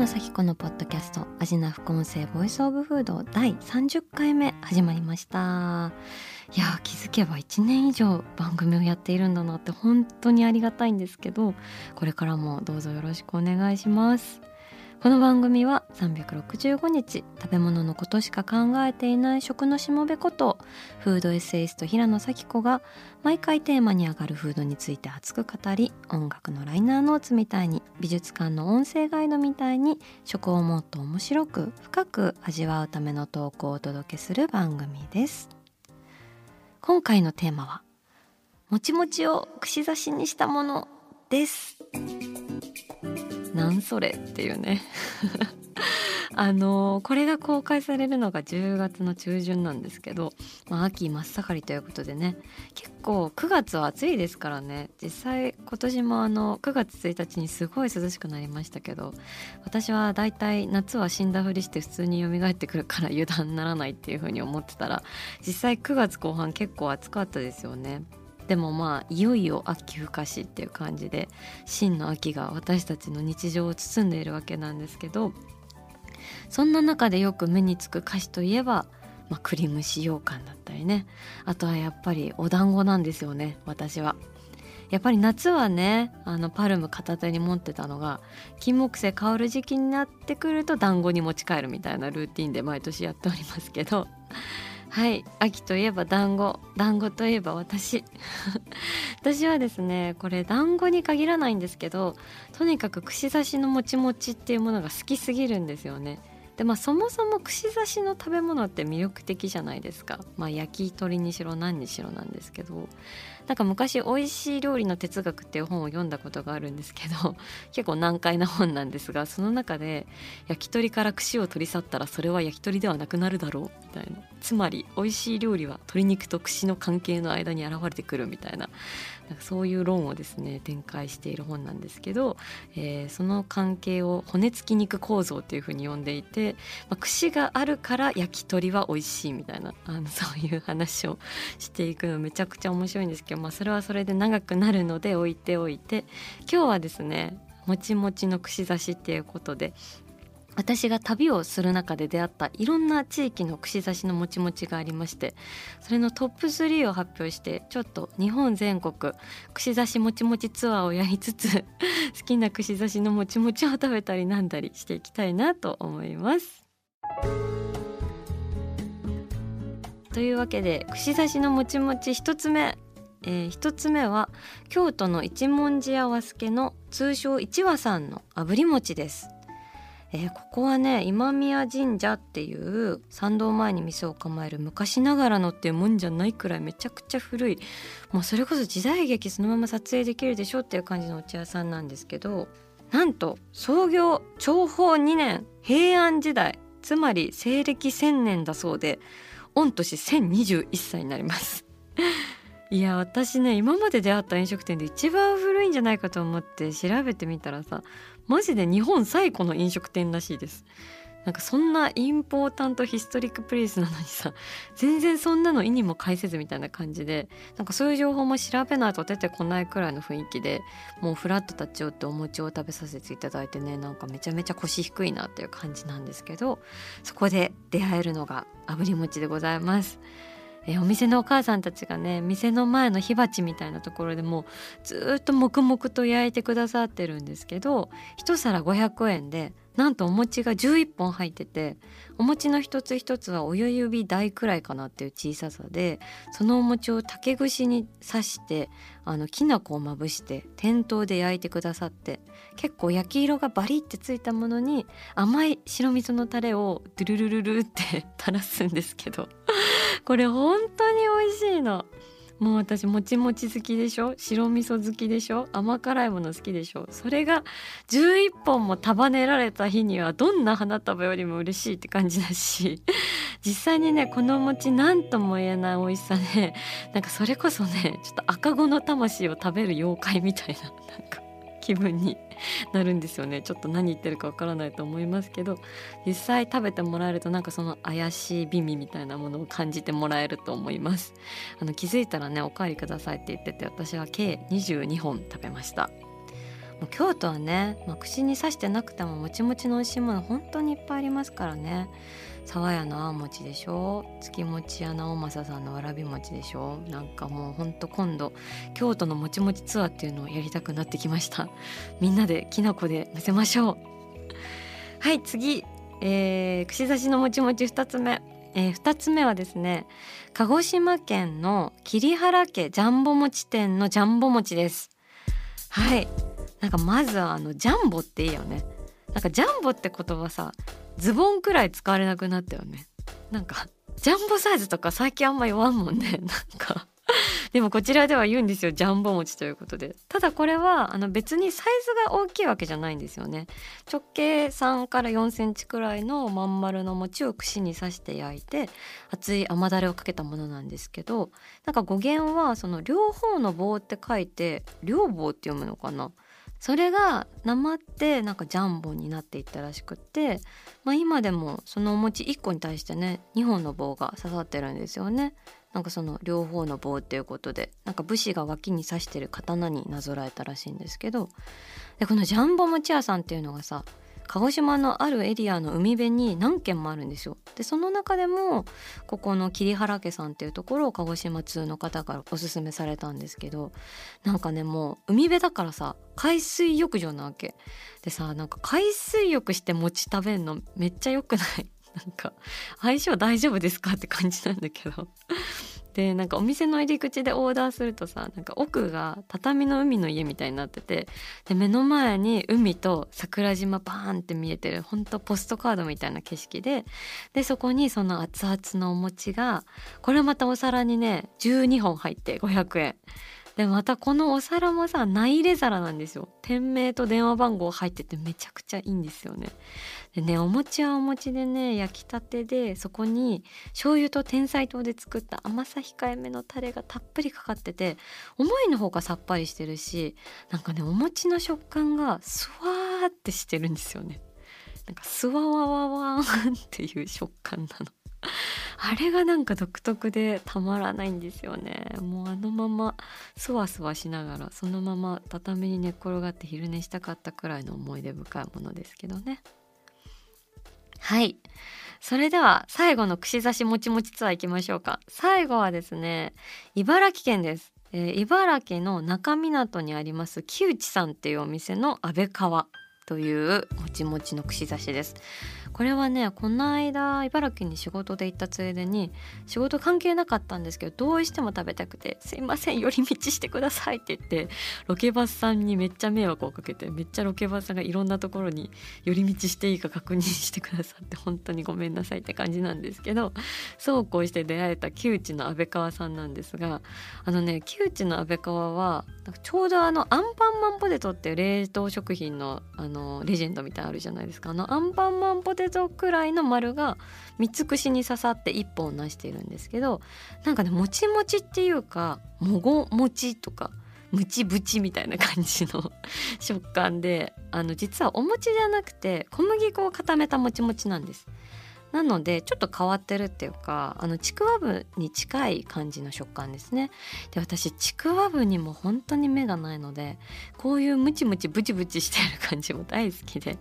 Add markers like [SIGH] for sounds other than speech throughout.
野紗季子のポッドキャスト味な副音声 Voice of Food 第30回目始まりました。いや気づけば1年以上番組をやっているんだなって本当にありがたいんですけどこれからもどうぞよろしくお願いします。この番組は365日食べ物のことしか考えていない食のしもべことフードエッセイスト平野咲子が毎回テーマに上がるフードについて熱く語り音楽のライナーノーツみたいに美術館の音声ガイドみたいに食をもっと面白く深く味わうための投稿をお届けする番組です。今回のテーマはもちもちを串刺しにしたものです。なんそれっていうね。[LAUGHS] あのこれが公開されるのが10月の中旬なんですけど、まあ、秋真っ盛りということでね。結構9月は暑いですからね。実際今年もあの9月1日にすごい涼しくなりましたけど私はだいたい夏は死んだふりして普通に蘇ってくるから油断ならないっていう風に思ってたら実際9月後半結構暑かったですよね。でもまあいよいよ秋深しっていう感じで真の秋が私たちの日常を包んでいるわけなんですけどそんな中でよく目につく菓子といえば、まあ、栗蒸し羊羹だったりねあとはやっぱりお団子なんですよね私は。やっぱり夏はねあのパルム片手に持ってたのが金木犀香る時期になってくると団子に持ち帰るみたいなルーティンで毎年やっておりますけどはい秋といえば団子団子といえば私。[LAUGHS] 私はですねこれ団子に限らないんですけどとにかく串刺しのもちもちっていうものが好きすぎるんですよね。でまあそもそも串刺しの食べ物って魅力的じゃないですか。まあ焼き鳥にしろ何にしろなんですけど。なんか昔「美味しい料理の哲学」っていう本を読んだことがあるんですけど [LAUGHS] 結構難解な本なんですがその中で焼き鳥から串を取り去ったらそれは焼き鳥ではなくなるだろうみたいな。つまり美味しい料理は鶏肉と串の関係の間に現れてくるみたいな。なんかそういう論をですね展開している本なんですけど、えー、その関係を骨付き肉構造っていうふうに呼んでいて、まあ、串があるから焼き鳥は美味しいみたいなあのそういう話をしていくのめちゃくちゃ面白いんですけど、まあ、それはそれで長くなるので置いておいて今日はですねもちもちの串刺しっていうことで私が旅をする中で出会ったいろんな地域の串刺しのもちもちがありましてそれのトップ3を発表してちょっと日本全国串刺しもちもちツアーをやりつつ [LAUGHS] 好きな串刺しのもちもちを食べたりなんだりしていきたいなと思います。というわけで串刺しのもちもち1つ目えー、1つ目は京都の一文字屋和助の通称一和さんの炙り餅です。えー、ここはね今宮神社っていう参道前に店を構える昔ながらのっていうもんじゃないくらいめちゃくちゃ古い。もうそれこそ時代劇そのまま撮影できるでしょっていう感じのお茶屋さんなんですけどなんと創業長宝2年平安時代つまり西暦1000年だそうで御年1021歳になります。いや私ね今まで出会った飲食店で一番古いんじゃないかと思って調べてみたらさマジで日本最古の飲食店らしいですなんかそんなインポータントヒストリックプレイスなのにさ全然そんなの意にも介せずみたいな感じでなんかそういう情報も調べないと出てこないくらいの雰囲気でもうフラッと立ち寄ってお餅を食べさせていただいてねなんかめちゃめちゃ腰低いなっていう感じなんですけどそこで出会えるのが炙り餅でございます。えお店のお母さんたちがね店の前の火鉢みたいなところでもずっと黙々と焼いてくださってるんですけど一皿500円でなんとお餅が11本入っててお餅の一つ一つは親指大くらいかなっていう小ささでそのお餅を竹串に刺してあのきな粉をまぶして店頭で焼いてくださって結構焼き色がバリってついたものに甘い白味噌のタレをドゥルルルルって垂らすんですけどこれ本当に美味しいの。もう私もちもち好きでしょ？白味噌好きでしょ？甘辛いもの好きでしょ？それが11本も束ねられた日にはどんな花束よりも嬉しいって感じだし [LAUGHS] 実際にねこの餅何とも言えない美味しさでなんかそれこそねちょっと赤子の魂を食べる妖怪みたいななんか。気分になるんですよね。ちょっと何言ってるかわからないと思いますけど実際食べてもらえるとなんかその怪しい美味みたいなものを感じてもらえると思います。あの気づいたらねおかわりくださいって言ってて私は計22本食べました。京都はね、まあ、口に刺してなくてももちもちの美味しいもの本当にいっぱいありますからね。沢屋のあん餅でしょ？月餅屋直政さんのわらび餅でしょ？なんかもうほんと今度京都のもちもちツアーっていうのをやりたくなってきました。みんなできな粉で乗せましょう。はい次、えー、串刺しのもちもち2つ目。えー、2つ目はですね鹿児島県の桐原家ジャンボ餅店のジャンボ餅です。はい。なんかまずはあのジャンボっていいよね。なんかジャンボって言葉さズボンくらい使われなくなったよね。なんかジャンボサイズとか最近あんま言わんもんね。[LAUGHS] なんか。でもこちらでは言うんですよ。ジャンボ餅ということで。ただこれはあの別にサイズが大きいわけじゃないんですよね。直径3から4センチくらいのまん丸の餅を串に刺して焼いて熱い甘だれをかけたものなんですけどなんか語源はその両方の棒って書いて両棒って読むのかな？それがなまってなんかジャンボになっていったらしくって、まあ、今でもそのお餅1個に対してね2本の棒が刺さってるんですよね。なんかその両方の棒っていうことでなんか武士が脇に刺してる刀になぞらえたらしいんですけどでこのジャンボ餅屋さんっていうのがさ鹿児島のあるエリアの海辺に何軒もあるんですよ。でその中でもここの桐原家さんっていうところを鹿児島通の方からおすすめされたんですけどなんかねもう海辺だからさ海水浴場なわけ。でさなんか海水浴して餅食べんのめっちゃ良くない？[LAUGHS] なんか相性大丈夫ですか？って感じなんだけど。でなんかお店の入り口でオーダーするとさなんか奥が畳の海の家みたいになっててで目の前に海と桜島バーンって見えてるほんとポストカードみたいな景色ででそこにその熱々のお餅がこれまたお皿にね12本入って500円。でまたこのお皿もさ内入れ皿なんですよ店名と電話番号入っててめちゃくちゃいいんですよねでねお餅はお餅でね焼きたてでそこに醤油と天才糖で作った甘さ控えめのタレがたっぷりかかってて思いのほかさっぱりしてるしなんかねお餅の食感がスワーってしてるんですよね。なんかスワワワワーンっていう食感なの。あれがなんか独特でたまらないんですよね。もうあのままそわそわしながらそのまま畳に寝っ転がって昼寝したかったくらいの思い出深いものですけどね。はい。それでは最後の串刺しもちもちツアー行きましょうか。最後はですね茨城県です。えー、茨城の中港にあります木内さんっていうお店の安倍川というもちもちの串刺しです。これはねこの間茨城に仕事で行ったついでに仕事関係なかったんですけどどうしても食べたくて「すいません寄り道してください」って言ってロケバスさんにめっちゃ迷惑をかけてめっちゃロケバスさんがいろんなところに寄り道していいか確認してくださって本当にごめんなさいって感じなんですけどそうこうして出会えた木内の安倍川さんなんですがあのね木内の安倍川はちょうどあのアンパンマンポテトって冷凍食品のあのレジェンドみたいなあるじゃないですか。あのアンパンマンポテトくらいの丸が三つ串に刺さって1本なしているんですけどなんかねもちもちっていうかもごもちとかムチブチみたいな感じの [LAUGHS] 食感であの実はお餅じゃなくて小麦粉を固めたもちもちなんです。なのでちょっと変わってるっていうかあのちくわぶに近い感じの食感ですね。で私ちくわぶにも本当に目がないのでこういうムチムチブチブチしてる感じも大好きで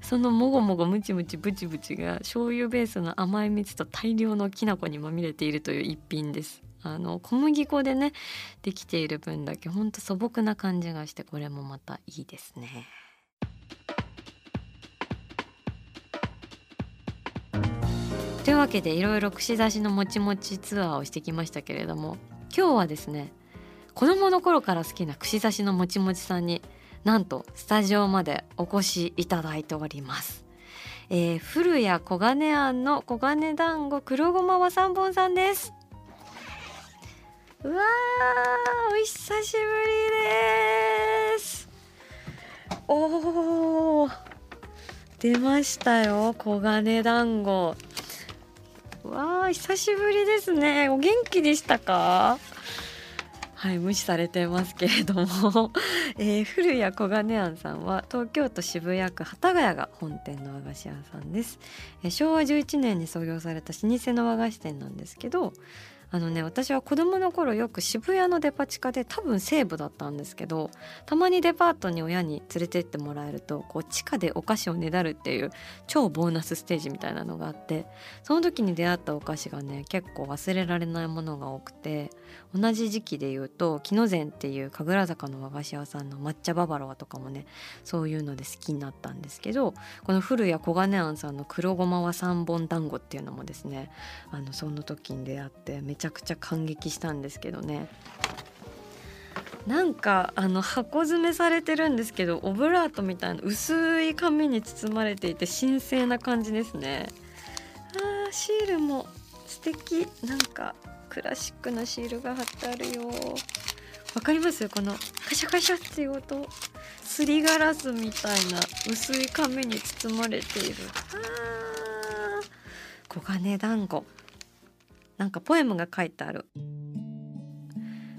そのもごもごムチムチブチブチが醤油ベースの甘い蜜と大量のきな粉にまみれているという一品です。あの小麦粉でねできている分だけほんと素朴な感じがしてこれもまたいいですね。というわけでいろいろ串刺しのもちもちツアーをしてきましたけれども今日はですね子供の頃から好きな串刺しのもちもちさんになんとスタジオまでお越しいただいております。えー、古谷黄金庵の黄金団子黒ごま和三本さんです。うわーお久しぶりです。おー出ましたよ黄金団子。わあ久しぶりですね。お元気でしたか？はい無視されてますけれども、[LAUGHS] えー、古谷小金庵さんは東京都渋谷区幡ヶ谷が本店の和菓子屋さんです、えー、昭和11年に創業された老舗の和菓子店なんですけどあのね私は子供の頃よく渋谷のデパ地下で多分西武だったんですけどたまにデパートに親に連れてってもらえるとこう地下でお菓子をねだるっていう超ボーナスステージみたいなのがあってその時に出会ったお菓子がね結構忘れられないものが多くて同じ時期で言うと木の膳っていう神楽坂の和菓子屋さんの抹茶ババロアとかもねそういうので好きになったんですけどこの古谷小金庵さんの黒ごまは三本団子っていうのもですねあのその時に出会ってめちゃくちゃ感激したんですけどね。なんかあの箱詰めされてるんですけどオブラートみたいな薄い紙に包まれていて神聖な感じですね。あーシールも敵なんかクラシックなシールが貼ってあるよ。わかります？このカシャカシャっていう音。すりガラスみたいな薄い紙に包まれている。あ黄金団子。なんかポエムが書いてある。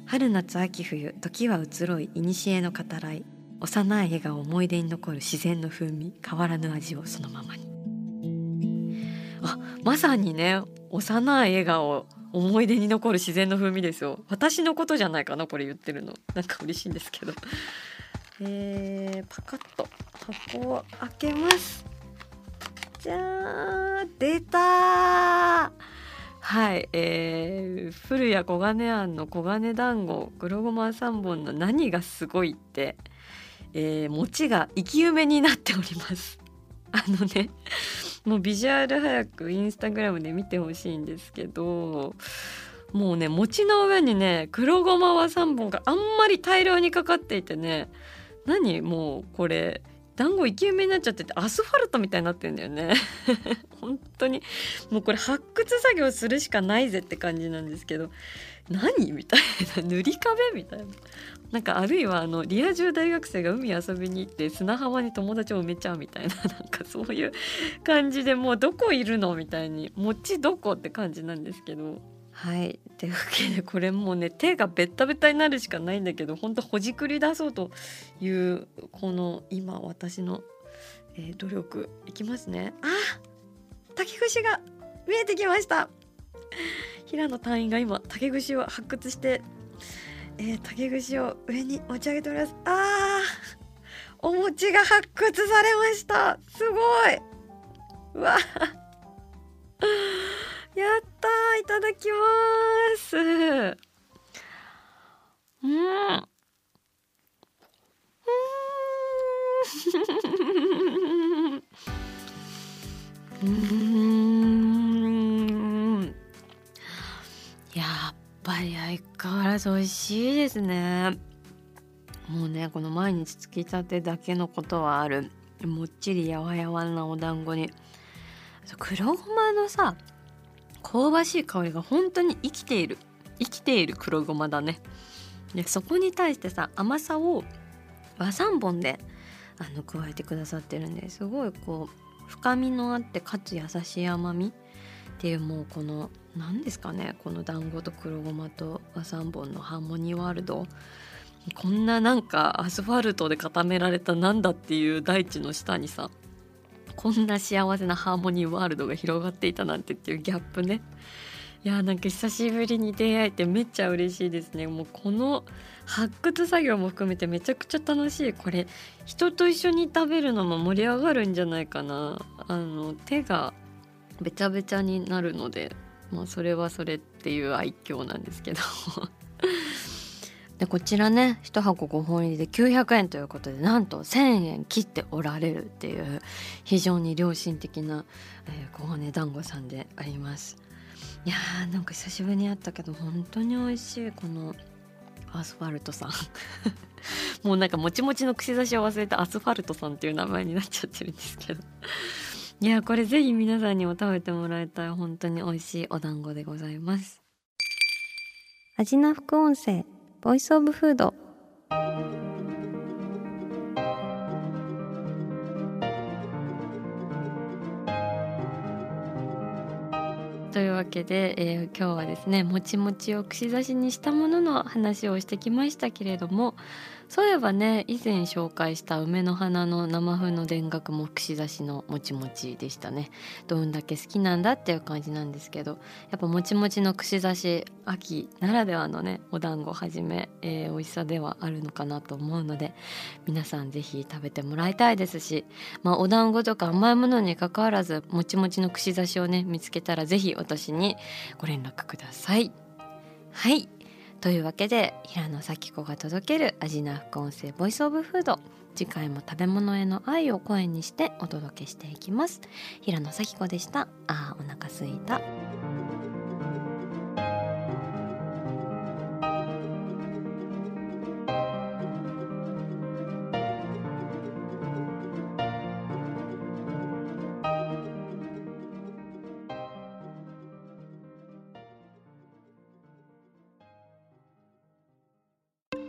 春夏秋冬時は移ろい古の語らい。幼い絵が思い出に残る自然の風味変わらぬ味をそのままに。まさにね幼い笑顔思い出に残る自然の風味ですよ。私のことじゃないかなこれ言ってるの。なんか嬉しいんですけど。えー、パカッと。箱を開けます。じゃー出たはい、えー、古谷黄金庵の黄金団子黒ごま3本の何がすごいって、えー、餅が生き埋めになっております。あのねもうビジュアル早くインスタグラムで見てほしいんですけどもうね餅の上にね黒ごまは3本があんまり大量にかかっていてね何もうこれ団子生き埋めになっちゃっててアスファルトみたいになってんだよね。[LAUGHS] 本当に。もうこれ発掘作業するしかないぜって感じなんですけど何みたいな。塗り壁みたいな。なんかあるいはあのリア充大学生が海遊びに行って砂浜に友達を埋めちゃうみたいな。[LAUGHS] なんかそういう感じでもうどこいるのみたいに餅どこって感じなんですけど。はい。というわけでこれもうね手がベッタベタになるしかないんだけどほんとほじくり出そうというこの今私の、えー、努力いきますね。あ竹串が見えてきました。平野隊員が今竹串を発掘してえー、竹串を上に持ち上げております。あーお餅が発掘されました。すごい。うわやったいただきます。うん。うん。やっぱり相変わらず美味しいですね。もうねこの毎日つきたてだけのことはある。もっちりやわやわなお団子に。黒ごまのさ香ばしい香りが本当に生きている。生きている黒ごまだね。でそこに対してさ甘さを和三本であの加えてくださってるんですごいこう深みのあってかつ優しい甘み。っていうもうこの何ですかねこの団子と黒ごまと和三本のハーモニーワールド。こんななんかアスファルトで固められたなんだっていう大地の下にさこんな幸せなハーモニーワールドが広がっていたなんてっていうギャップね。いやーなんか久しぶりに出会えてめっちゃ嬉しいですね。もうこの発掘作業も含めてめちゃくちゃ楽しい。これ人と一緒に食べるのも盛り上がるんじゃないかな。あの手がべちゃべちゃになるのでまあそれはそれっていう愛嬌なんですけど。でこちらね1箱5本入りで900円ということでなんと1,000円切っておられるっていう非常に良心的な、えー、小金団子さんであります。いやーなんか久しぶりに会ったけど本当に美味しいこのアスファルトさん。[LAUGHS] もうなんかもちもちの串刺しを忘れてアスファルトさんっていう名前になっちゃってるんですけど。いやこれぜひ皆さんにも食べてもらいたい本当に美味しいお団子でございます。味な副音声。ボイスオブフード。というわけで、えー、今日はですねもちもちを串刺しにしたものの話をしてきましたけれどもそういえばね以前紹介した梅の花の生風の田楽も串刺しのもちもちでしたねどんだけ好きなんだっていう感じなんですけどやっぱもちもちの串刺し秋ならではのねお団子はじめ、えー、美味しさではあるのかなと思うので皆さん是非食べてもらいたいですし、まあ、お団子とか甘いものにかかわらずもちもちの串刺しをね見つけたら是非私にご連絡ください。はいというわけで平野咲子が届ける味な副音声ボイスオブフード。次回も食べ物への愛を声にしてお届けしていきます。平野咲子でした。あーお腹すいた。